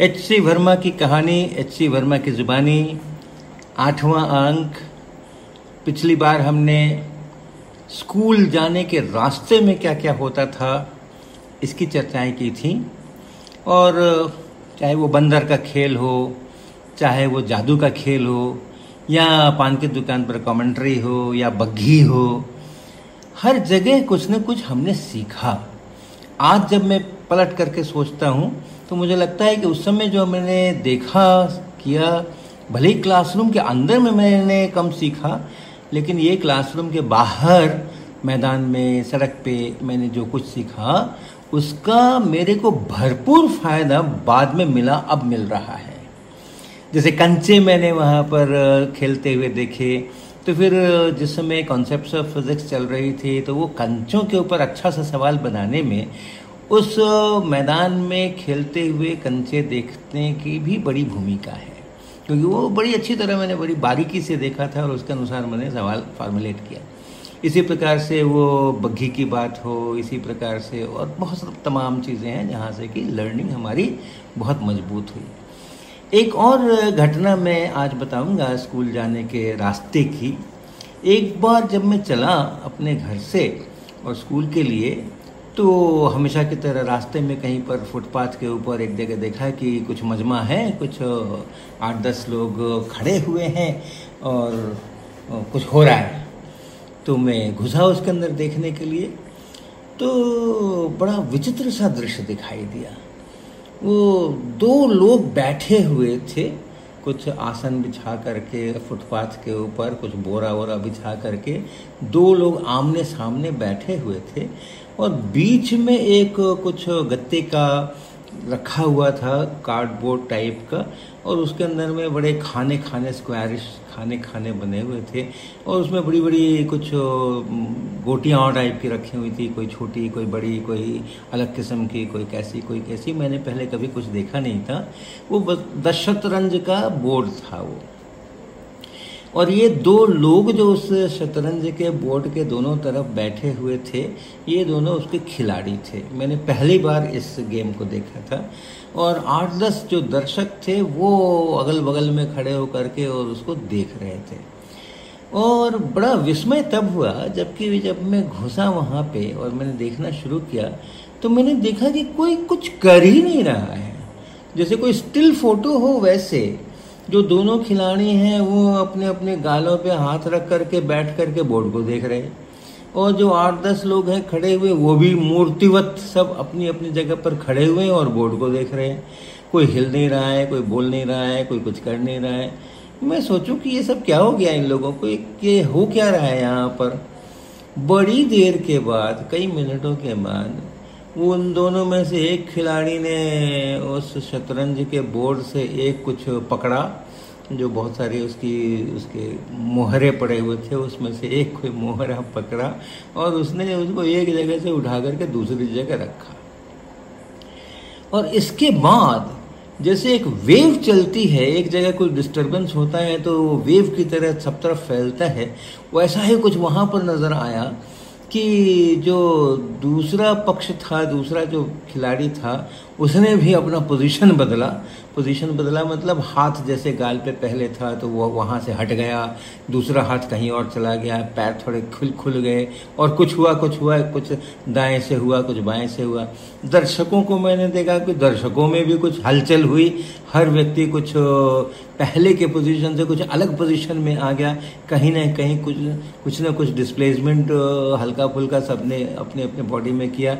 H C Verma की कहानी H C Verma की जुबानी, आठवां अंक। पिछली बार हमने स्कूल जाने के रास्ते में क्या क्या होता था, इसकी चर्चाएँ की थी। और चाहे वो बंदर का खेल हो, चाहे वो जादू का खेल हो, या पान की दुकान पर कमेंट्री हो, या बग्घी हो, हर जगह कुछ न कुछ हमने सीखा। आज जब मैं पलट करके सोचता हूँ तो मुझे लगता है कि उस समय जो मैंने देखा, किया, भले ही क्लासरूम के अंदर में मैंने कम सीखा, लेकिन ये क्लासरूम के बाहर मैदान में, सड़क पे मैंने जो कुछ सीखा, उसका मेरे को भरपूर फ़ायदा बाद में मिला, अब मिल रहा है। जैसे कंचे मैंने वहाँ पर खेलते हुए देखे तो फिर जिस समय कॉन्सेप्ट ऑफ़ फिजिक्स चल रही थी तो वो कंचों के ऊपर अच्छा सा सवाल बनाने में उस मैदान में खेलते हुए कंचे देखने की भी बड़ी भूमिका है। क्योंकि वो बड़ी अच्छी तरह मैंने बड़ी बारीकी से देखा था और उसके अनुसार मैंने सवाल फॉर्मुलेट किया। इसी प्रकार से वो बग्घी की बात हो, इसी प्रकार से और बहुत सब तमाम चीज़ें हैं जहाँ से कि लर्निंग हमारी बहुत मज़बूत हुई। एक और घटना मैं आज बताऊँगा स्कूल जाने के रास्ते की। एक बार जब मैं चला अपने घर से और स्कूल के लिए तो हमेशा की तरह रास्ते में कहीं पर फुटपाथ के ऊपर एक जगह देखा कि कुछ मजमा है, कुछ आठ दस लोग खड़े हुए हैं और कुछ हो रहा है। तो मैं घुसा उसके अंदर देखने के लिए तो बड़ा विचित्र सा दृश्य दिखाई दिया। वो दो लोग बैठे हुए थे कुछ आसन बिछा करके, फुटपाथ के ऊपर कुछ बोरा वोरा बिछा करके दो लोग आमने सामने बैठे हुए थे और बीच में एक कुछ गत्ते का रखा हुआ था कार्डबोर्ड टाइप का, और उसके अंदर में बड़े खाने खाने स्क्वायरिश खाने खाने बने हुए थे, और उसमें बड़ी बड़ी कुछ गोटियाँ टाइप की रखी हुई थी, कोई छोटी, कोई बड़ी, कोई अलग किस्म की, कोई कैसी कोई कैसी, मैंने पहले कभी कुछ देखा नहीं था। वो दशतरंज का बोर्ड था वो। और ये दो लोग जो उस शतरंज के बोर्ड के दोनों तरफ़ बैठे हुए थे, ये दोनों उसके खिलाड़ी थे। मैंने पहली बार इस गेम को देखा था। और आठ दस जो दर्शक थे, वो अगल बगल में खड़े होकर के और उसको देख रहे थे। और बड़ा विस्मय तब हुआ, जबकि जब मैं घुसा वहाँ पे और मैंने देखना शुरू किया तो मैंने देखा कि कोई कुछ कर ही नहीं रहा है। जैसे कोई स्टिल फ़ोटो हो वैसे। जो दोनों खिलाड़ी हैं, वो अपने अपने गालों पे हाथ रख करके, बैठ करके बोर्ड को देख रहे हैं। और जो आठ दस लोग हैं खड़े हुए, वो भी मूर्तिवत सब अपनी अपनी जगह पर खड़े हुए हैं और बोर्ड को देख रहे हैं। कोई हिल नहीं रहा है, कोई बोल नहीं रहा है, कोई कुछ कर नहीं रहा है। मैं सोचूं कि ये सब क्या हो गया इन लोगों को? ये हो क्या रहा है यहाँ पर? बड़ी देर के बाद, कई मिनटों के बाद उन दोनों में से एक खिलाड़ी ने उस शतरंज के बोर्ड से एक कुछ पकड़ा, जो बहुत सारे उसकी, उसके मोहरे पड़े हुए थे, उसमें से एक कोई मोहरा पकड़ा और उसने उसको एक जगह से उठा करके दूसरी जगह रखा। और इसके बाद जैसे एक वेव चलती है, एक जगह कोई डिस्टरबेंस होता है तो वेव की तरह सब तरफ़ फैलता है, वैसा ही कुछ वहाँ पर नज़र आया कि जो दूसरा पक्ष था, दूसरा जो खिलाड़ी था, उसने भी अपना पोजीशन बदला। पोजीशन बदला मतलब हाथ जैसे गाल पे पहले था तो वो वहाँ से हट गया, दूसरा हाथ कहीं और चला गया, पैर थोड़े खुल खुल गए और कुछ हुआ कुछ हुआ, कुछ दाएँ से हुआ, कुछ बाएँ से हुआ। दर्शकों को मैंने देखा कि दर्शकों में भी कुछ हलचल हुई। हर व्यक्ति कुछ पहले के पोजीशन से कुछ अलग पोजीशन में आ गया। कहीं ना कहीं कुछ कुछ ना कुछ डिस्प्लेसमेंट हल्का फुल्का सबने अपने अपने बॉडी में किया।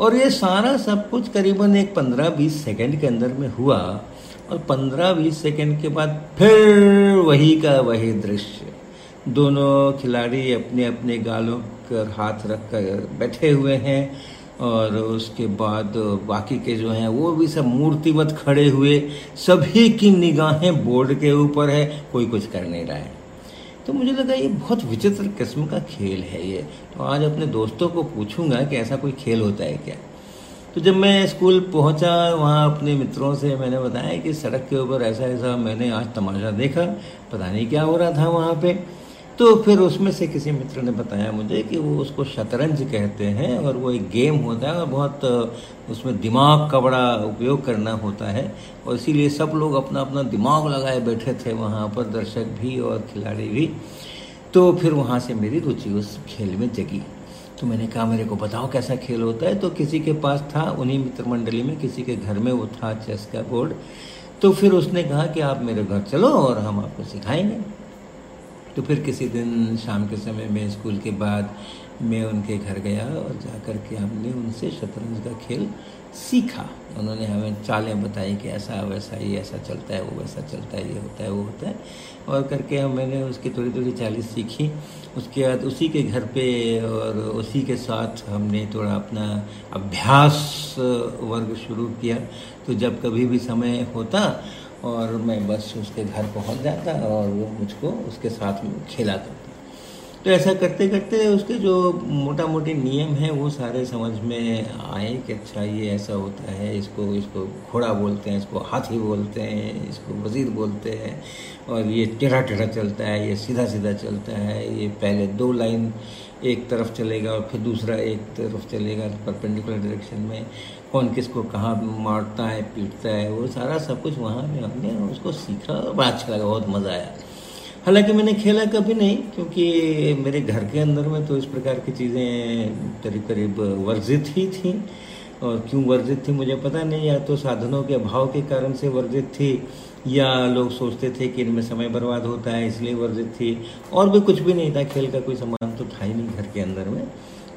और ये सारा सब कुछ करीबन एक पंद्रह बीस सेकेंड के अंदर में हुआ। और पंद्रह बीस सेकेंड के बाद फिर वही का वही दृश्य। दोनों खिलाड़ी अपने अपने गालों पर हाथ रख कर बैठे हुए हैं। और उसके बाद बाकी के जो हैं, वो भी सब मूर्तिवत खड़े हुए, सभी की निगाहें बोर्ड के ऊपर है, कोई कुछ कर नहीं रहा है। तो मुझे लगा ये बहुत विचित्र किस्म का खेल है ये। तो आज अपने दोस्तों को पूछूँगा कि ऐसा कोई खेल होता है क्या? तो जब मैं स्कूल पहुँचा, वहाँ अपने मित्रों से मैंने बताया कि सड़क के ऊपर ऐसा ऐसा मैंने आज तमाशा देखा। पता नहीं क्या हो रहा था वहाँ पे। तो फिर उसमें से किसी मित्र ने बताया मुझे कि वो उसको शतरंज कहते हैं और वो एक गेम होता है और बहुत उसमें दिमाग का बड़ा उपयोग करना होता है और इसीलिए सब लोग अपना अपना दिमाग लगाए बैठे थे वहाँ पर, दर्शक भी और खिलाड़ी भी। तो फिर वहाँ से मेरी रुचि उस खेल में जगी। तो मैंने कहा, मेरे को बताओ कैसा खेल होता है? तो किसी के पास था, उन्हीं मित्र मंडली में, किसी के घर में वो था, चेस का बोर्ड। तो फिर उसने कहा कि आप मेरे घर चलो और हम आपको सिखाएँगे। तो फिर किसी दिन शाम के समय में स्कूल के बाद मैं उनके घर गया और जा कर के हमने उनसे शतरंज का खेल सीखा। उन्होंने हमें चालें बताई कि ऐसा, वैसा, ये ऐसा चलता है, वो वैसा चलता है, ये होता है, वो होता है। और करके हम मैंने उसकी थोड़ी थोड़ी चालें सीखी। उसके बाद उसी के घर पे और उसी के साथ हमने थोड़ा अपना अभ्यास वर्ग शुरू किया। तो जब कभी भी समय होता और मैं बस उसके घर पहुँच जाता और वो मुझको उसके साथ में खेला करता। तो ऐसा करते करते उसके जो मोटा मोटी नियम हैं, वो सारे समझ में आए कि अच्छा ये ऐसा होता है, इसको इसको घोड़ा बोलते हैं, इसको हाथी बोलते हैं, इसको वज़ीर बोलते हैं और ये टेढ़ा टेढ़ा चलता है, ये सीधा सीधा चलता है, ये पहले दो लाइन एक तरफ़ चलेगा और फिर दूसरा एक तरफ़ चलेगा परपेंडिकुलर डायरेक्शन में। कौन किसको कहाँ मारता है, पीटता है, वो सारा सब कुछ वहाँ में हमने उसको सीखा और बड़ा अच्छा लगा बहुत मज़ा आया। हालाँकि मैंने खेला कभी नहीं, क्योंकि मेरे घर के अंदर में तो इस प्रकार की चीज़ें करीब करीब वर्जित ही थी। और क्यों वर्जित थी मुझे पता नहीं, या तो साधनों के अभाव के कारण से वर्जित थी, या लोग सोचते थे कि इनमें समय बर्बाद होता है, इसलिए वर्जित थी। और भी कुछ भी नहीं था, खेल का कोई सामान तो था ही नहीं घर के अंदर में।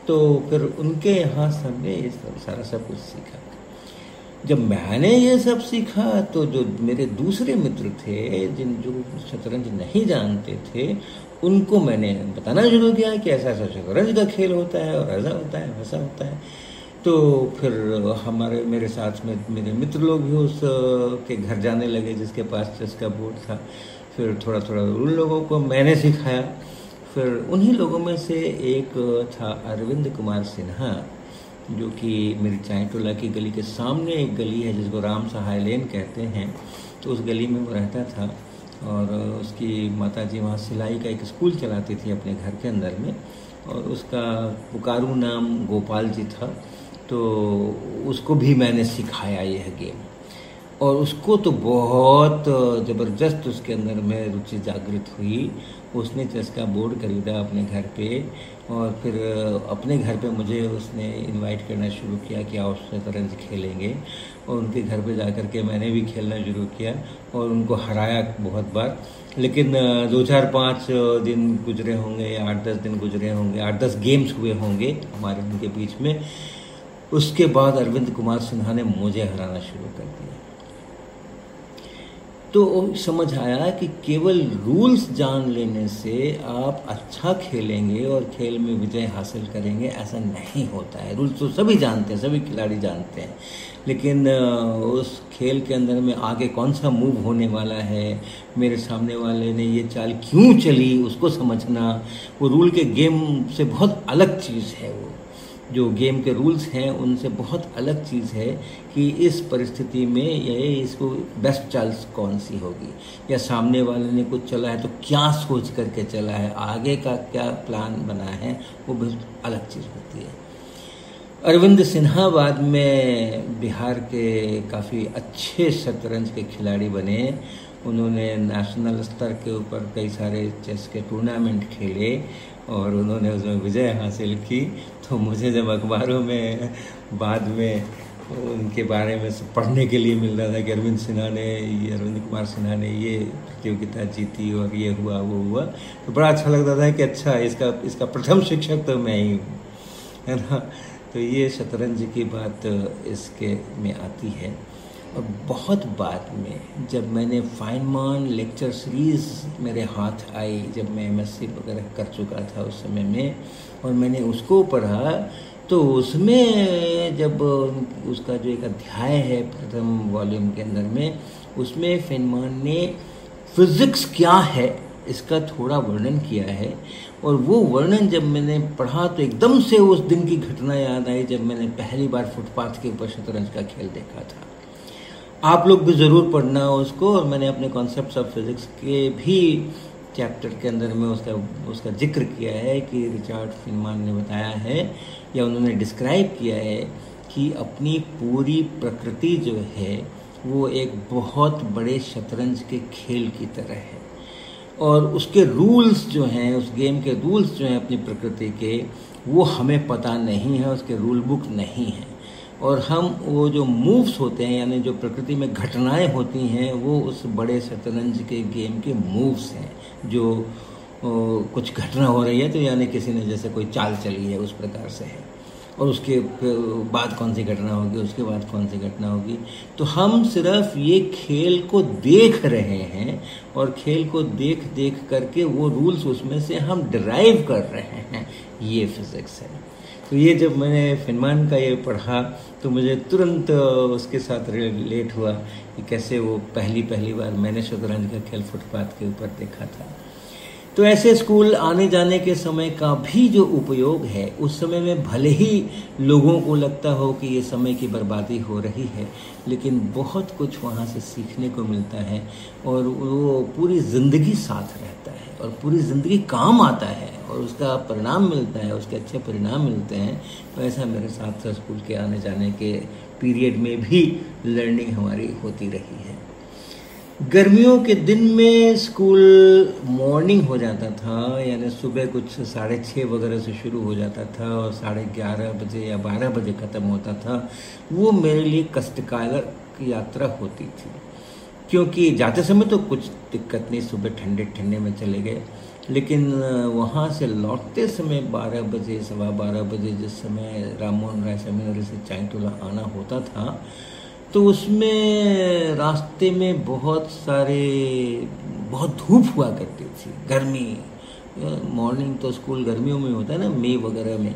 तो फिर उनके यहाँ से हमने ये सब सारा सब कुछ सीखा। जब मैंने ये सब सीखा तो जो मेरे दूसरे मित्र थे, जिन, जो शतरंज नहीं जानते थे, उनको मैंने बताना शुरू किया कि ऐसा ऐसा शतरंज का खेल होता है और ऐसा होता है, वैसा होता है। तो फिर हमारे, मेरे साथ में मेरे मित्र लोग भी उस, के घर जाने लगे, जिसके पास चेस का बोर्ड था। फिर थोड़ा थोड़ा उन लोगों को मैंने सिखाया। फिर उन्हीं लोगों में से एक था अरविंद कुमार सिन्हा, जो कि मेरी चाय टोला की गली के सामने एक गली है, जिसको राम सहाय लेन कहते हैं। तो उस गली में वो रहता था और उसकी माता जी वहाँ सिलाई का एक स्कूल चलाती थी अपने घर के अंदर में और उसका पुकारू नाम गोपाल जी था। तो उसको भी मैंने सिखाया यह गेम। और उसको तो बहुत ज़बरदस्त उसके अंदर में रुचि जागृत हुई। उसने चेस का बोर्ड खरीदा अपने घर पे और फिर अपने घर पे मुझे उसने इनवाइट करना शुरू किया कि आओ शतरंज खेलेंगे। और उनके घर पे जाकर के मैंने भी खेलना शुरू किया और उनको हराया बहुत बार। लेकिन दो चार पाँच दिन गुजरे होंगे, आठ दस दिन गुजरे होंगे, आठ दस गेम्स हुए होंगे हमारे उनके बीच में। उसके बाद अरविंद कुमार सिन्हा ने मुझे हराना शुरू कर दिया। तो समझ आया कि केवल रूल्स जान लेने से आप अच्छा खेलेंगे और खेल में विजय हासिल करेंगे, ऐसा नहीं होता है। रूल्स तो सभी जानते हैं, सभी खिलाड़ी जानते हैं। लेकिन उस खेल के अंदर में आगे कौन सा मूव होने वाला है? मेरे सामने वाले ने ये चाल क्यों चली? उसको समझना, वो रूल के गेम से बहुत अलग चीज़ है वो। जो गेम के रूल्स हैं, उनसे बहुत अलग चीज़ है कि इस परिस्थिति में ये इसको बेस्ट चाल्स कौन सी होगी? या सामने वाले ने कुछ चला है तो क्या सोच करके चला है? आगे का क्या प्लान बना है? वो बहुत अलग चीज़ होती है। अरविंद सिन्हा बाद में बिहार के काफ़ी अच्छे शतरंज के खिलाड़ी बने। उन्होंने नेशनल स्तर के ऊपर कई सारे चेस के टूर्नामेंट खेले और उन्होंने उसमें विजय हासिल की। तो मुझे जब अखबारों में, बाद में, उनके बारे में पढ़ने के लिए मिल रहा था कि अरविंद सिन्हा ने, ये अरविंद कुमार सिन्हा ने ये प्रतियोगिता जीती और ये हुआ, वो हुआ तो बड़ा अच्छा लगता था कि अच्छा इसका इसका प्रथम शिक्षक तो मैं ही हूँ, है ना? तो ये शतरंज की बात इसके में आती है। और बहुत बाद में जब मैंने फाइनमान लेक्चर सीरीज़ मेरे हाथ आई, जब मैं एम एस सी वगैरह कर चुका था उस समय में, और मैंने उसको पढ़ा तो उसमें जब उसका जो एक अध्याय है प्रथम वॉल्यूम के अंदर में, उसमें फेनमान ने फिज़िक्स क्या है इसका थोड़ा वर्णन किया है, और वो वर्णन जब मैंने पढ़ा तो एकदम से उस दिन की घटना याद आई जब मैंने पहली बार फुटपाथ के ऊपर शतरंज का खेल देखा था। आप लोग भी ज़रूर पढ़ना उसको, और मैंने अपने कॉन्सेप्ट ऑफ़ फिज़िक्स के भी चैप्टर के अंदर में उसका उसका ज़िक्र किया है कि रिचार्ड फिनमान ने बताया है, या उन्होंने डिस्क्राइब किया है कि अपनी पूरी प्रकृति जो है, वो एक बहुत बड़े शतरंज के खेल की तरह है। और उसके रूल्स जो हैं, उस गेम के रूल्स जो हैं अपनी प्रकृति के, वो हमें पता नहीं है, उसके रूल बुक नहीं है। और हम वो जो मूव्स होते हैं यानी जो प्रकृति में घटनाएँ होती हैं वो उस बड़े शतरंज के गेम के मूव्स हैं जो ओ, कुछ घटना हो रही है तो यानी किसी ने जैसे कोई चाल चली है उस प्रकार से है। और उसके बाद कौन सी घटना होगी उसके बाद कौन सी घटना होगी। तो हम सिर्फ़ ये खेल को देख रहे हैं और खेल को देख देख करके वो रूल्स उसमें से हम ड्राइव कर रहे हैं। ये फिजिक्स है। तो ये जब मैंने फिनमान का ये पढ़ा तो मुझे तुरंत उसके साथ रिलेट हुआ कि कैसे वो पहली पहली बार मैंने शतरंज का खेल फुटपाथ के ऊपर देखा था। तो ऐसे स्कूल आने जाने के समय का भी जो उपयोग है, उस समय में भले ही लोगों को लगता हो कि ये समय की बर्बादी हो रही है, लेकिन बहुत कुछ वहाँ से सीखने को मिलता है और वो पूरी ज़िंदगी साथ रहता है और पूरी ज़िंदगी काम आता है और उसका परिणाम मिलता है, उसके अच्छे परिणाम मिलते हैं। तो ऐसा मेरे साथ स्कूल के आने जाने के पीरियड में भी लर्निंग हमारी होती रही है। गर्मियों के दिन में स्कूल मॉर्निंग हो जाता था, यानी सुबह कुछ साढ़े छः वगैरह से शुरू हो जाता था और साढ़े ग्यारह बजे या बारह बजे ख़त्म होता था, वो मेरे लिए कष्टकारक यात्रा होती थी। क्योंकि जाते समय तो कुछ दिक्कत नहीं, सुबह ठंडे ठंडे में चले गए, लेकिन वहाँ से लौटते समय बारह बजे, सवा बारह बजे जिस समय राममोहन राय सेमिनरी से चाइटोला आना होता था तो उसमें रास्ते में बहुत सारे, बहुत धूप हुआ करती थी, गर्मी। मॉर्निंग तो स्कूल गर्मियों में होता है ना, मई वगैरह में।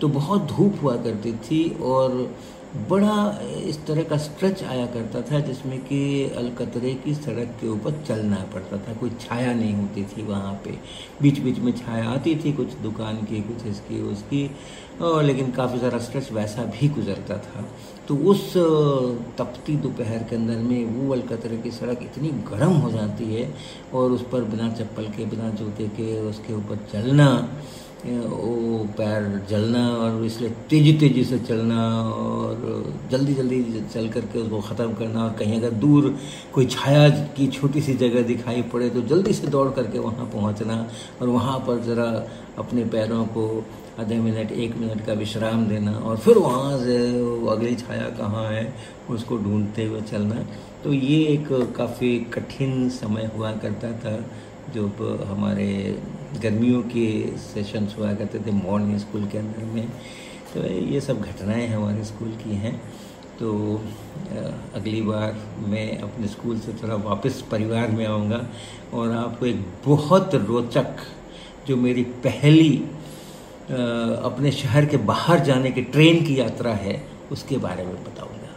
तो बहुत धूप हुआ करती थी और बड़ा इस तरह का स्ट्रेच आया करता था, जिसमें कि अलकतरे की सड़क के ऊपर चलना पड़ता था। कोई छाया नहीं होती थी वहाँ पे। बीच बीच में छाया आती थी कुछ दुकान की, कुछ इसकी, उसकी, और लेकिन काफ़ी सारा स्ट्रेच वैसा भी गुजरता था। तो उस तपती दोपहर के अंदर में वो अलकतरे की सड़क इतनी गर्म हो जाती है, और उस पर बिना चप्पल के, बिना जूते के उसके ऊपर चलना वो पैर जलना और इसलिए तेज़ी तेज़ी से चलना और जल्दी जल्दी चल करके उसको ख़त्म करना और कहीं अगर दूर कोई छाया की छोटी सी जगह दिखाई पड़े तो जल्दी से दौड़ करके वहाँ पहुँचना और वहाँ पर ज़रा अपने पैरों को आधे मिनट, एक मिनट का विश्राम देना और फिर वहाँ से अगली छाया कहाँ है उसको ढूंढते हुए चलना। तो ये एक काफ़ी कठिन समय हुआ करता था। जो हमारे गर्मियों के सेशंस हुआ करते थे मॉर्निंग स्कूल के अंदर में तो ये सब घटनाएँ हमारे स्कूल की हैं। तो अगली बार मैं अपने स्कूल से थोड़ा वापस परिवार में आऊँगा और आपको एक बहुत रोचक, जो मेरी पहली अपने शहर के बाहर जाने की ट्रेन की यात्रा है, उसके बारे में बताऊँगा।